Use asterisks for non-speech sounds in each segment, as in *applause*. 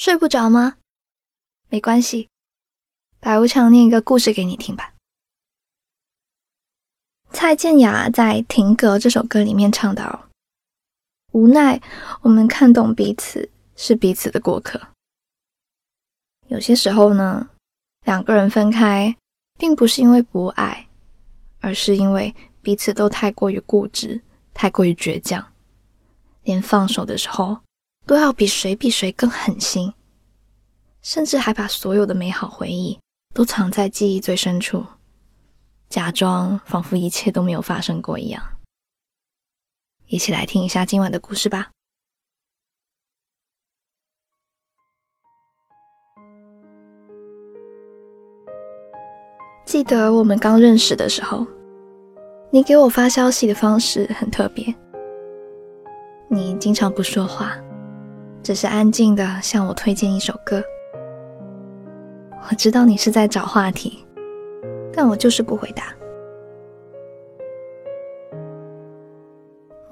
睡不着吗？没关系，白无常念一个故事给你听吧。蔡健雅在《停格》这首歌里面唱到：“无奈我们看懂彼此是彼此的过客。有些时候呢，两个人分开，并不是因为不爱，而是因为彼此都太过于固执，太过于倔强，连放手的时候都要比谁比谁更狠心，甚至还把所有的美好回忆都藏在记忆最深处。”假装仿佛一切都没有发生过一样，一起来听一下今晚的故事吧。记得我们刚认识的时候，你给我发消息的方式很特别。你经常不说话，只是安静的向我推荐一首歌。我知道你是在找话题。但我就是不回答。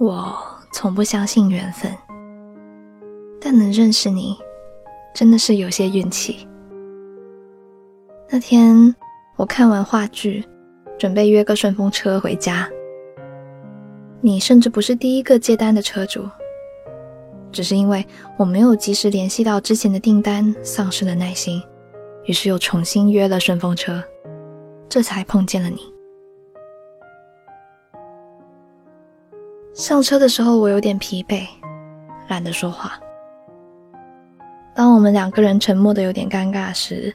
我从不相信缘分，但能认识你，真的是有些运气。那天我看完话剧，准备约个顺风车回家，你甚至不是第一个接单的车主，只是因为我没有及时联系到之前的订单，丧失了耐心，于是又重新约了顺风车。这才碰见了你。上车的时候，我有点疲惫，懒得说话。当我们两个人沉默的有点尴尬时，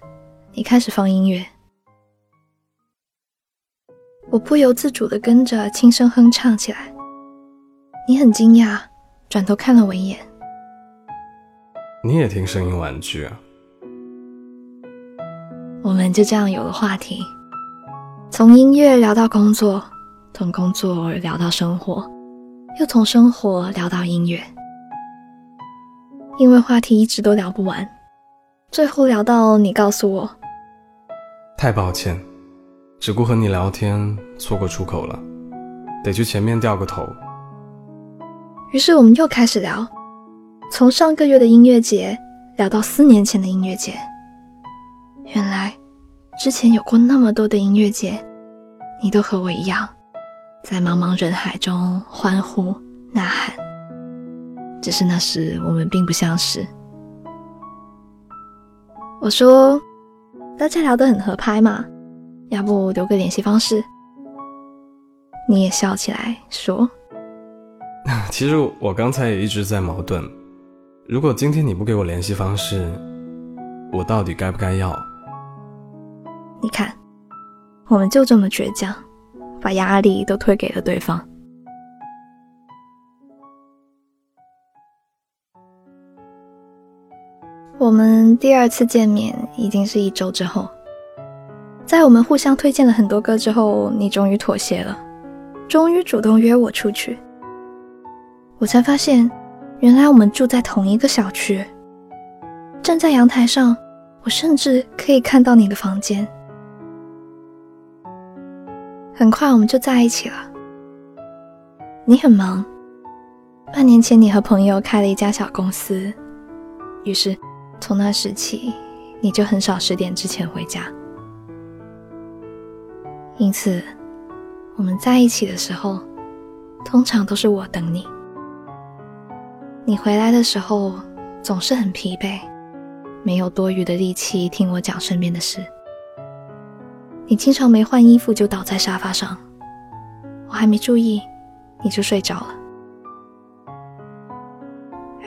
你开始放音乐，我不由自主的跟着轻声哼唱起来。你很惊讶，转头看了我一眼。你也听声音玩具啊？我们就这样有了话题。从音乐聊到工作，从工作聊到生活，又从生活聊到音乐。因为话题一直都聊不完，最后聊到你告诉我，太抱歉，只顾和你聊天，错过出口了，得去前面掉个头。于是我们又开始聊，从上个月的音乐节聊到四年前的音乐节。原来。之前有过那么多的音乐节，你都和我一样，在茫茫人海中欢呼呐喊。只是那时我们并不相识。我说，大家聊得很合拍嘛，要不留个联系方式？你也笑起来说：“ *laughs* 其实我刚才也一直在矛盾，如果今天你不给我联系方式，我到底该不该要？”你看，我们就这么倔强，把压力都推给了对方。我们第二次见面已经是一周之后，在我们互相推荐了很多歌之后，你终于妥协了，终于主动约我出去。我才发现，原来我们住在同一个小区。站在阳台上，我甚至可以看到你的房间。很快我们就在一起了。你很忙，半年前你和朋友开了一家小公司，于是从那时起，你就很少十点之前回家。因此，我们在一起的时候，通常都是我等你。你回来的时候总是很疲惫，没有多余的力气听我讲身边的事。你经常没换衣服就倒在沙发上，我还没注意，你就睡着了。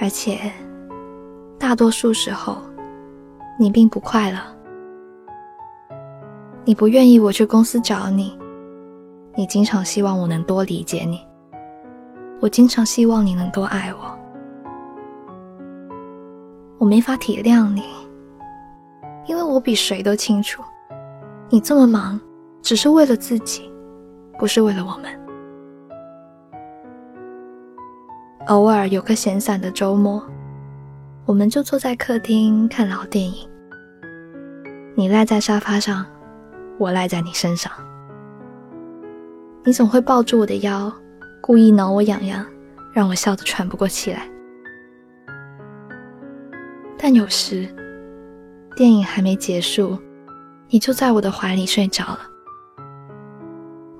而且，大多数时候，你并不快乐。你不愿意我去公司找你，你经常希望我能多理解你，我经常希望你能多爱我。我没法体谅你，因为我比谁都清楚。你这么忙，只是为了自己，不是为了我们。偶尔有个闲散的周末，我们就坐在客厅看老电影。你赖在沙发上，我赖在你身上。你总会抱住我的腰，故意挠我痒痒，让我笑得喘不过气来。但有时电影还没结束，你就在我的怀里睡着了。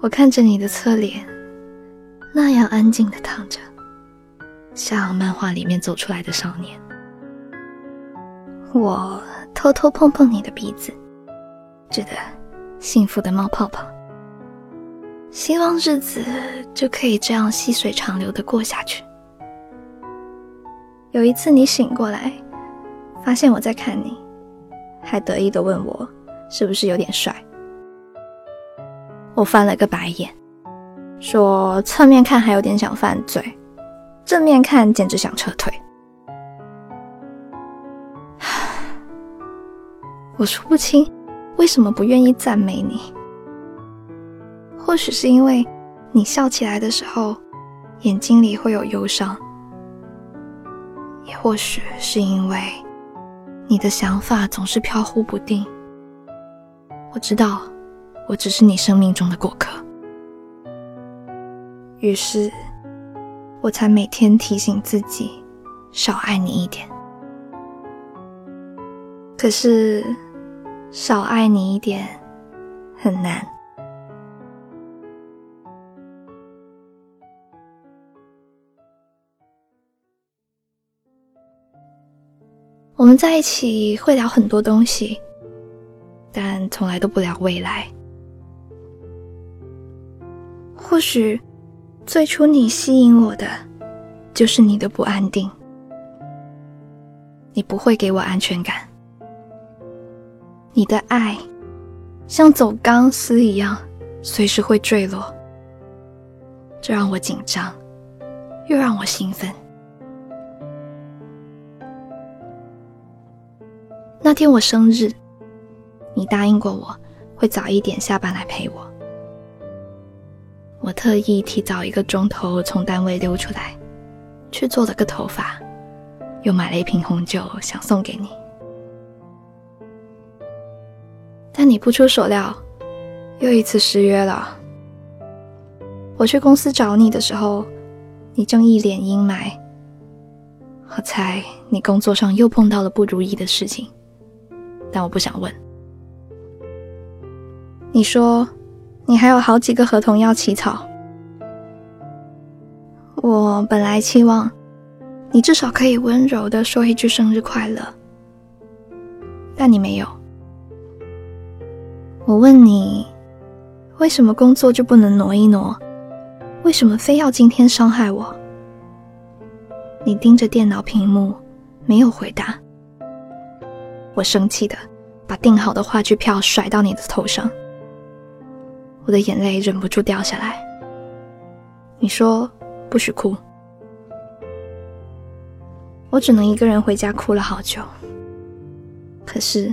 我看着你的侧脸，那样安静的躺着，像漫画里面走出来的少年。我偷偷碰碰你的鼻子，觉得幸福的冒泡泡。希望日子就可以这样细水长流的过下去。有一次你醒过来，发现我在看你，还得意的问我是不是有点帅。我翻了个白眼，说侧面看还有点想犯罪，正面看简直想撤退。*sighs* 我说不清为什么不愿意赞美你，或许是因为你笑起来的时候，眼睛里会有忧伤。也或许是因为你的想法总是飘忽不定。我知道，我只是你生命中的过客，于是我才每天提醒自己少爱你一点。可是，少爱你一点很难。我们在一起会聊很多东西，但从来都不聊未来。或许最初你吸引我的，就是你的不安定。你不会给我安全感，你的爱像走钢丝一样，随时会坠落，这让我紧张，又让我兴奋。那天我生日，你答应过我会早一点下班来陪我。我特意提早一个钟头从单位溜出来，去做了个头发，又买了一瓶红酒想送给你。但你不出所料，又一次失约了。我去公司找你的时候，你正一脸阴霾。我猜你工作上又碰到了不如意的事情。但我不想问。你说，你还有好几个合同要起草。我本来期望你至少可以温柔的说一句生日快乐，但你没有。我问你，为什么工作就不能挪一挪？为什么非要今天伤害我？你盯着电脑屏幕，没有回答。我生气的把订好的话剧票甩到你的头上，我的眼泪忍不住掉下来。你说不许哭，我只能一个人回家哭了好久。可是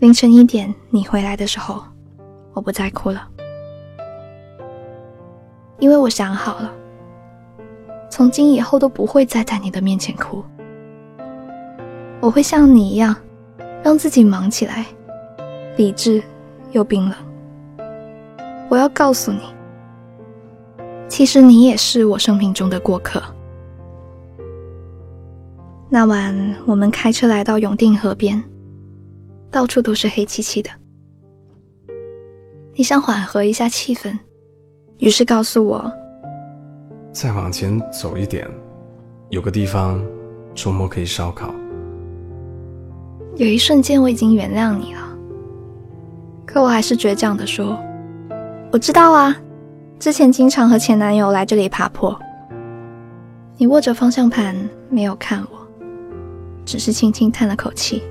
凌晨一点你回来的时候，我不再哭了，因为我想好了，从今以后都不会再在你的面前哭，我会像你一样。让自己忙起来，理智又冰冷。我要告诉你，其实你也是我生命中的过客。那晚我们开车来到永定河边，到处都是黑漆漆的。你想缓和一下气氛，于是告诉我，再往前走一点，有个地方周末可以烧烤。有一瞬间，我已经原谅你了，可我还是倔强的说：“我知道啊，之前经常和前男友来这里爬坡。”你握着方向盘，没有看我，只是轻轻叹了口气。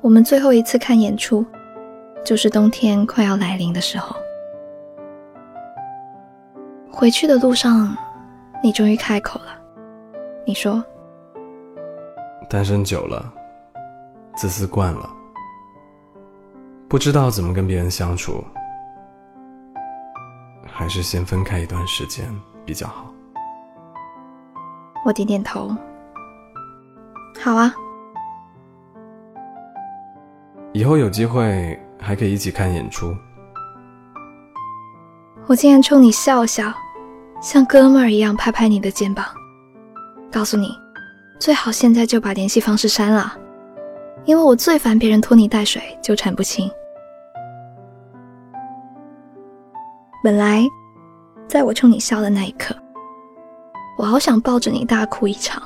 我们最后一次看演出。就是冬天快要来临的时候，回去的路上，你终于开口了。你说：“单身久了，自私惯了，不知道怎么跟别人相处，还是先分开一段时间比较好。”我点点头。好啊。以后有机会。还可以一起看演出。我竟然冲你笑笑，像哥们儿一样拍拍你的肩膀，告诉你，最好现在就把联系方式删了，因为我最烦别人拖泥带水，纠缠不清。本来，在我冲你笑的那一刻，我好想抱着你大哭一场，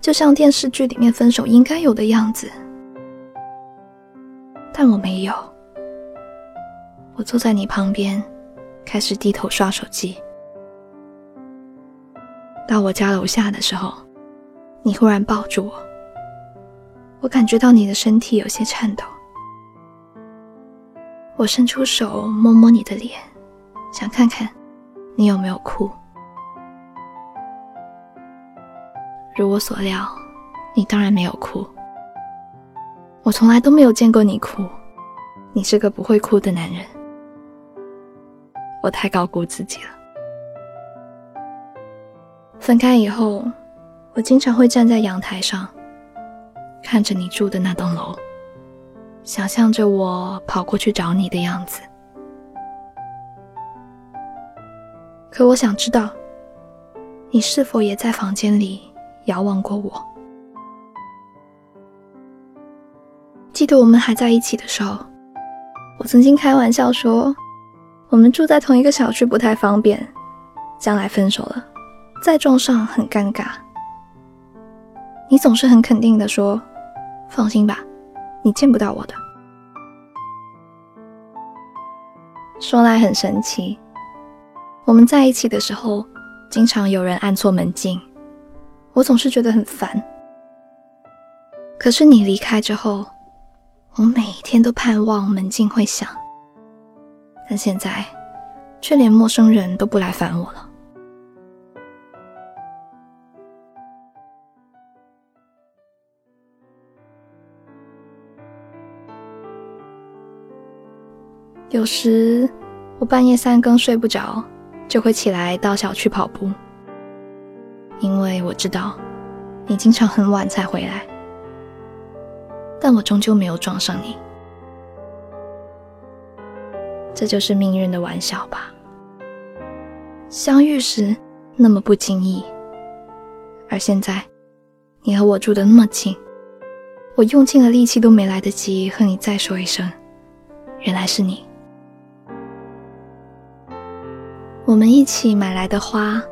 就像电视剧里面分手应该有的样子，但我没有。我坐在你旁边。开始低头刷手机。到我家楼下的时候，你忽然抱住我，我感觉到你的身体有些颤抖。我伸出手摸摸你的脸，想看看你有没有哭。如我所料，你当然没有哭。我从来都没有见过你哭，你是个不会哭的男人。我太高估自己了。分开以后，我经常会站在阳台上，看着你住的那栋楼，想象着我跑过去找你的样子。可我想知道，你是否也在房间里遥望过我？记得我们还在一起的时候，我曾经开玩笑说。我们住在同一个小区不太方便，将来分手了，再撞上很尴尬。你总是很肯定的说：“放心吧，你见不到我的。”说来很神奇，我们在一起的时候，经常有人按错门禁，我总是觉得很烦。可是你离开之后，我每天都盼望门禁会响。但现在，却连陌生人都不来烦我了。有时我半夜三更睡不着，就会起来到小区跑步，因为我知道你经常很晚才回来，但我终究没有撞上你。这就是命运的玩笑吧。相遇时那么不经意，而现在你和我住的那么近，我用尽了力气都没来得及和你再说一声，原来是你。我们一起买来的花，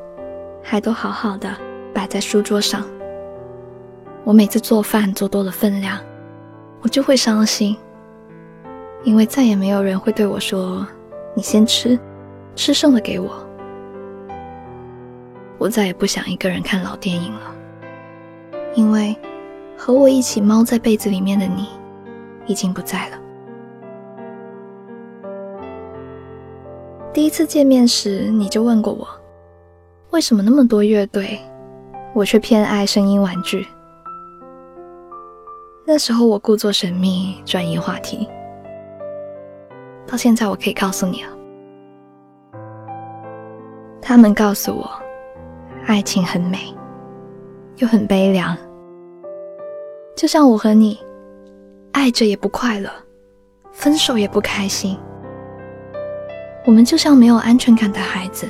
还都好好的摆在书桌上。我每次做饭做多了分量，我就会伤心。因为再也没有人会对我说：“你先吃，吃剩的给我。”我再也不想一个人看老电影了，因为和我一起猫在被子里面的你已经不在了。第一次见面时，你就问过我，为什么那么多乐队，我却偏爱声音玩具。那时候我故作神秘，转移话题。到现在，我可以告诉你了。他们告诉我，爱情很美，又很悲凉。就像我和你，爱着也不快乐，分手也不开心。我们就像没有安全感的孩子，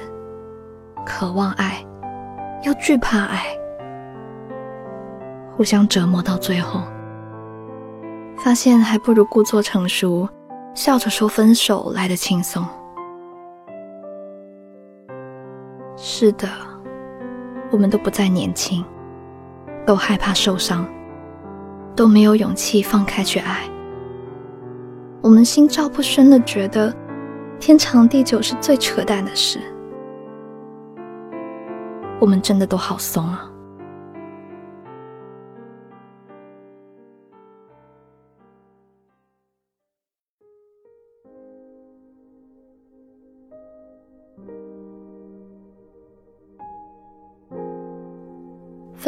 渴望爱，又惧怕爱，互相折磨到最后，发现还不如故作成熟。笑着说分手来的轻松。是的，我们都不再年轻，都害怕受伤，都没有勇气放开去爱。我们心照不宣的觉得，天长地久是最扯淡的事。我们真的都好怂啊！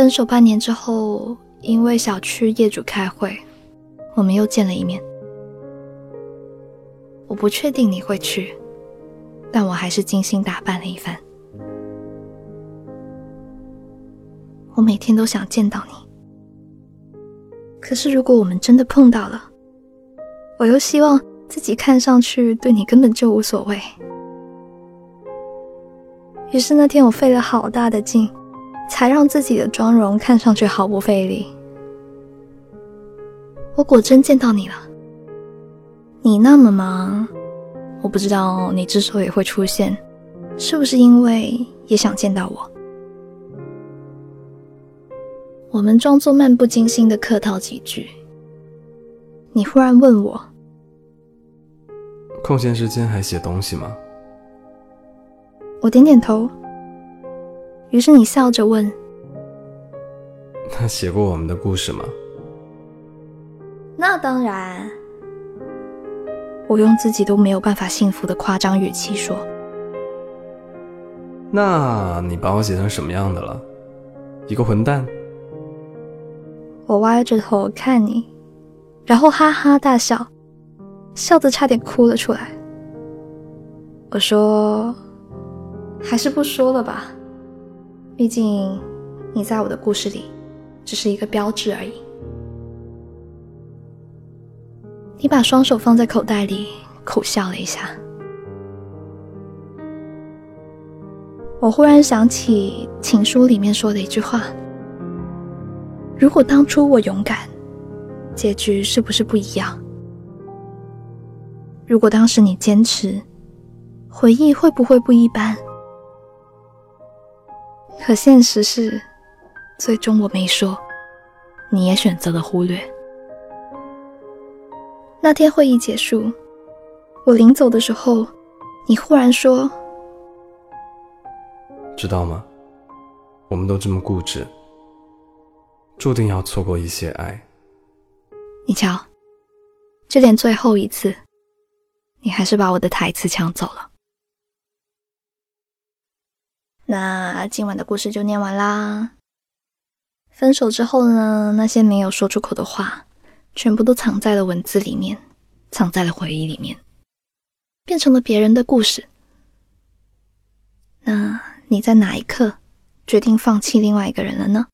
分手半年之后，因为小区业主开会，我们又见了一面。我不确定你会去，但我还是精心打扮了一番。我每天都想见到你，可是如果我们真的碰到了，我又希望自己看上去对你根本就无所谓。于是那天我费了好大的劲，才让自己的妆容看上去毫不费力。我果真见到你了。你那么忙，我不知道你之所以会出现，是不是因为也想见到我？我们装作漫不经心的客套几句。你忽然问我：“空闲时间还写东西吗？”我点点头。于是你笑着问：“他写过我们的故事吗？”那当然。我用自己都没有办法幸福的夸张语气说：“那你把我写成什么样的了？一个混蛋？”我歪着头看你。然后哈哈大笑，笑得差点哭了出来。我说：“还是不说了吧，毕竟你在我的故事里只是一个标志而已。”你把双手放在口袋里，苦笑了一下。我忽然想起情书里面说的一句话：“如果当初我勇敢。”结局是不是不一样？如果当时你坚持，回忆会不会不一般？可现实是，最终我没说，你也选择了忽略。那天会议结束，我临走的时候，你忽然说：“知道吗？我们都这么固执，注定要错过一些爱。”你瞧，就连最后一次，你还是把我的台词抢走了。那今晚的故事就念完啦。分手之后呢，那些没有说出口的话，全部都藏在了文字里面，藏在了回忆里面，变成了别人的故事。那你在哪一刻决定放弃另外一个人了呢？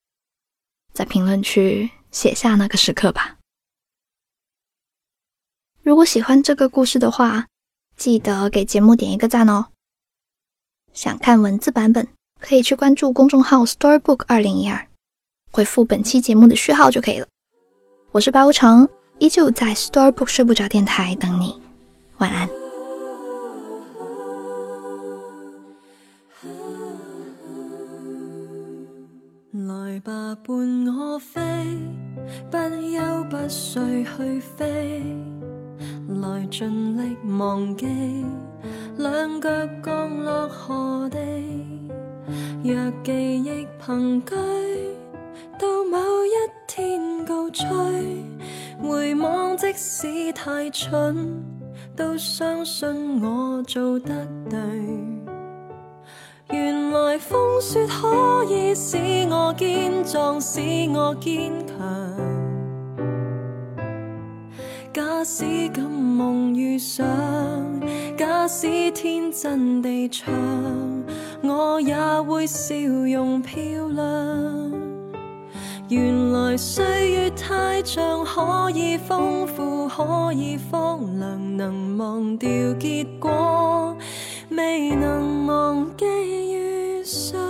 在评论区写下那个时刻吧。如果喜欢这个故事的话，记得给节目点一个赞哦。想看文字版本，可以去关注公众号 Storybook 二零一二，回复本期节目的序号就可以了。我是白无常，依旧在 Storybook 睡不着电台等你，晚安。来吧，伴我飞，不休不睡去飞。来尽力忘记，两脚降落何地？若记忆凭据，到某一天告吹，回望即使太蠢，都相信我做得对。原来风雪可以使我坚壮，使我坚强。假使敢梦遇上，假使天真地唱，我也会笑容漂亮。原来岁月太长，可以丰富，可以荒凉，能忘掉结果，未能忘记遇上。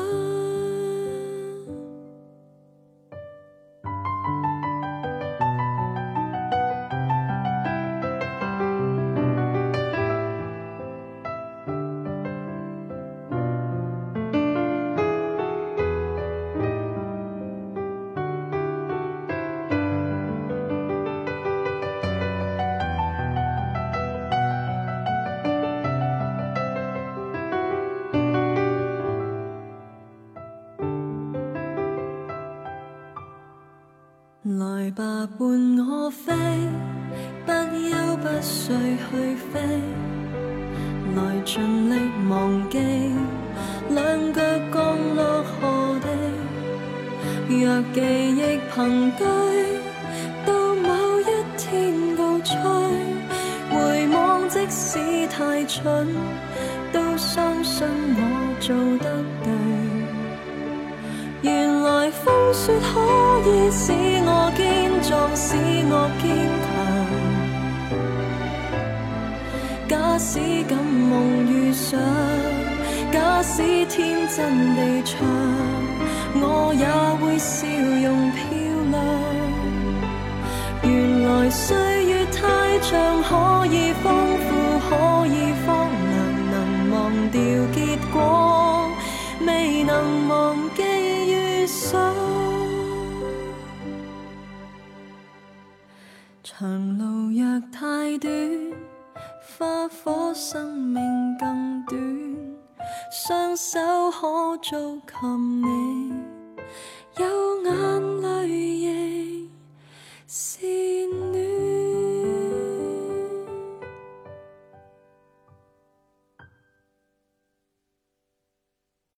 吧，伴我飞，不休不睡去飞，来尽力忘记，两脚降落何地？若记忆凭据，到某一天告吹，回望即使太蠢，都相信我做得对。原来风雪可以使我使我坚强。假使敢梦遇上，假使天真地唱，我也会笑容漂亮。原来岁月太长，可以丰富，可以荒凉，能忘掉结果，未能忘记遇上。长路若太短花火生命更短双手可触及你。有眼泪亦先